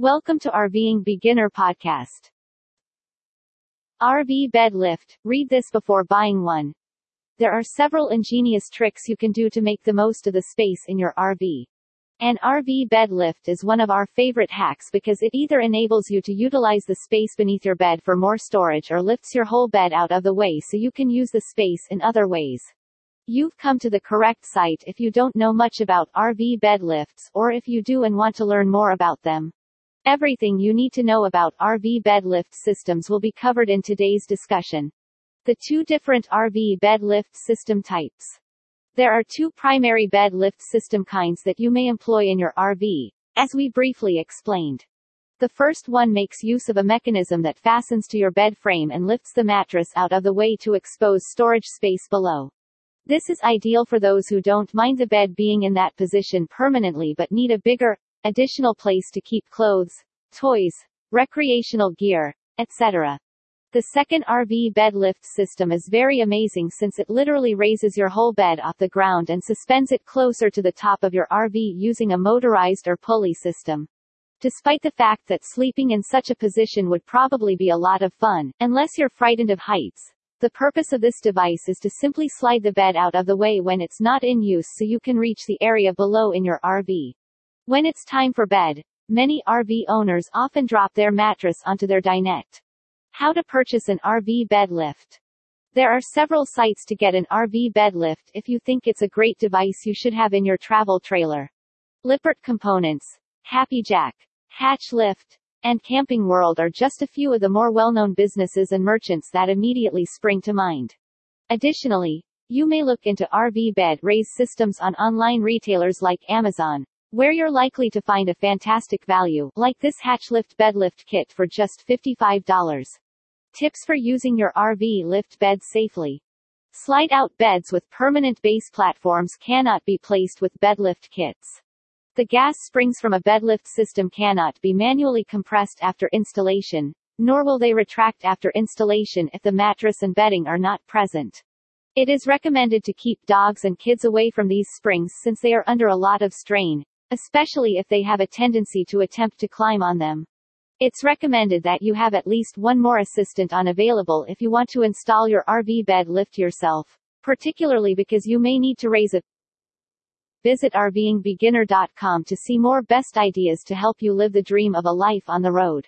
Welcome to RVing Beginner Podcast. RV bed lift. Read this before buying one. There are several ingenious tricks you can do to make the most of the space in your RV. An RV bed lift is one of our favorite hacks because it either enables you to utilize the space beneath your bed for more storage or lifts your whole bed out of the way so you can use the space in other ways. You've come to the correct site if you don't know much about RV bed lifts or if you do and want to learn more about them. Everything you need to know about RV bed lift systems will be covered in today's discussion. The two different RV bed lift system types. There are two primary bed lift system kinds that you may employ in your RV, as we briefly explained. The first one makes use of a mechanism that fastens to your bed frame and lifts the mattress out of the way to expose storage space below. This is ideal for those who don't mind the bed being in that position permanently but need a bigger, additional place to keep clothes, toys, recreational gear, etc. The second RV bed lift system is very amazing since it literally raises your whole bed off the ground and suspends it closer to the top of your RV using a motorized or pulley system. Despite the fact that sleeping in such a position would probably be a lot of fun, unless you're frightened of heights, the purpose of this device is to simply slide the bed out of the way when it's not in use so you can reach the area below in your RV. When it's time for bed, many RV owners often drop their mattress onto their dinette. How to purchase an RV bed lift. There are several sites to get an RV bed lift if you think it's a great device you should have in your travel trailer. Lippert Components, HappiJac, Hatch Lift, and Camping World are just a few of the more well-known businesses and merchants that immediately spring to mind. Additionally, you may look into RV bed raise systems on online retailers like Amazon, where you're likely to find a fantastic value, like this hatch lift bed lift kit for just $55. Tips for using your RV lift bed safely. Slide out beds with permanent base platforms cannot be placed with bed lift kits. The gas springs from a bed lift system cannot be manually compressed after installation, nor will they retract after installation if the mattress and bedding are not present. It is recommended to keep dogs and kids away from these springs since they are under a lot of strain, especially if they have a tendency to attempt to climb on them. It's recommended that you have at least one more assistant on available if you want to install your RV bed lift yourself, particularly because you may need to raise it. Visit RVingBeginner.com to see more best ideas to help you live the dream of a life on the road.